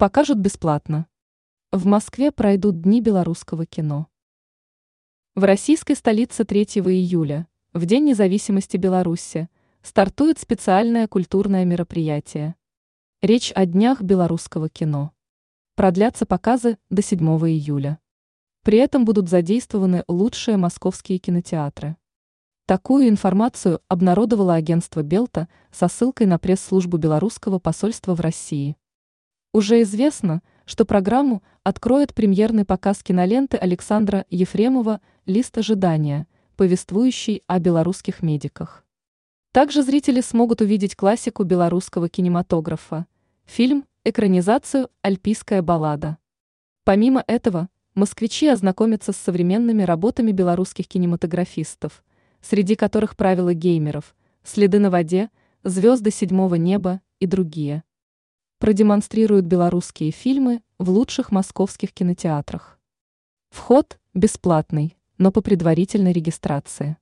покажут бесплатно. В Москве пройдут Дни белорусского кино. В российской столице 3 июля, в День независимости Беларуси, стартует специальное культурное мероприятие. Речь о Днях белорусского кино. Продлятся показы до 7 июля. При этом будут задействованы лучшие московские кинотеатры. Такую информацию обнародовало агентство Белта со ссылкой на пресс-службу белорусского посольства в России. Уже известно, что программу откроет премьерный показ киноленты Александра Ефремова «Лист ожидания», повествующий о белорусских медиках. Также зрители смогут увидеть классику белорусского кинематографа, фильм «Экранизацию «Альпийская баллада». Помимо этого, москвичи ознакомятся с современными работами белорусских кинематографистов, среди которых правила геймеров, следы на воде, звезды седьмого неба и другие. Продемонстрируют белорусские фильмы в лучших московских кинотеатрах. Вход бесплатный, но по предварительной регистрации.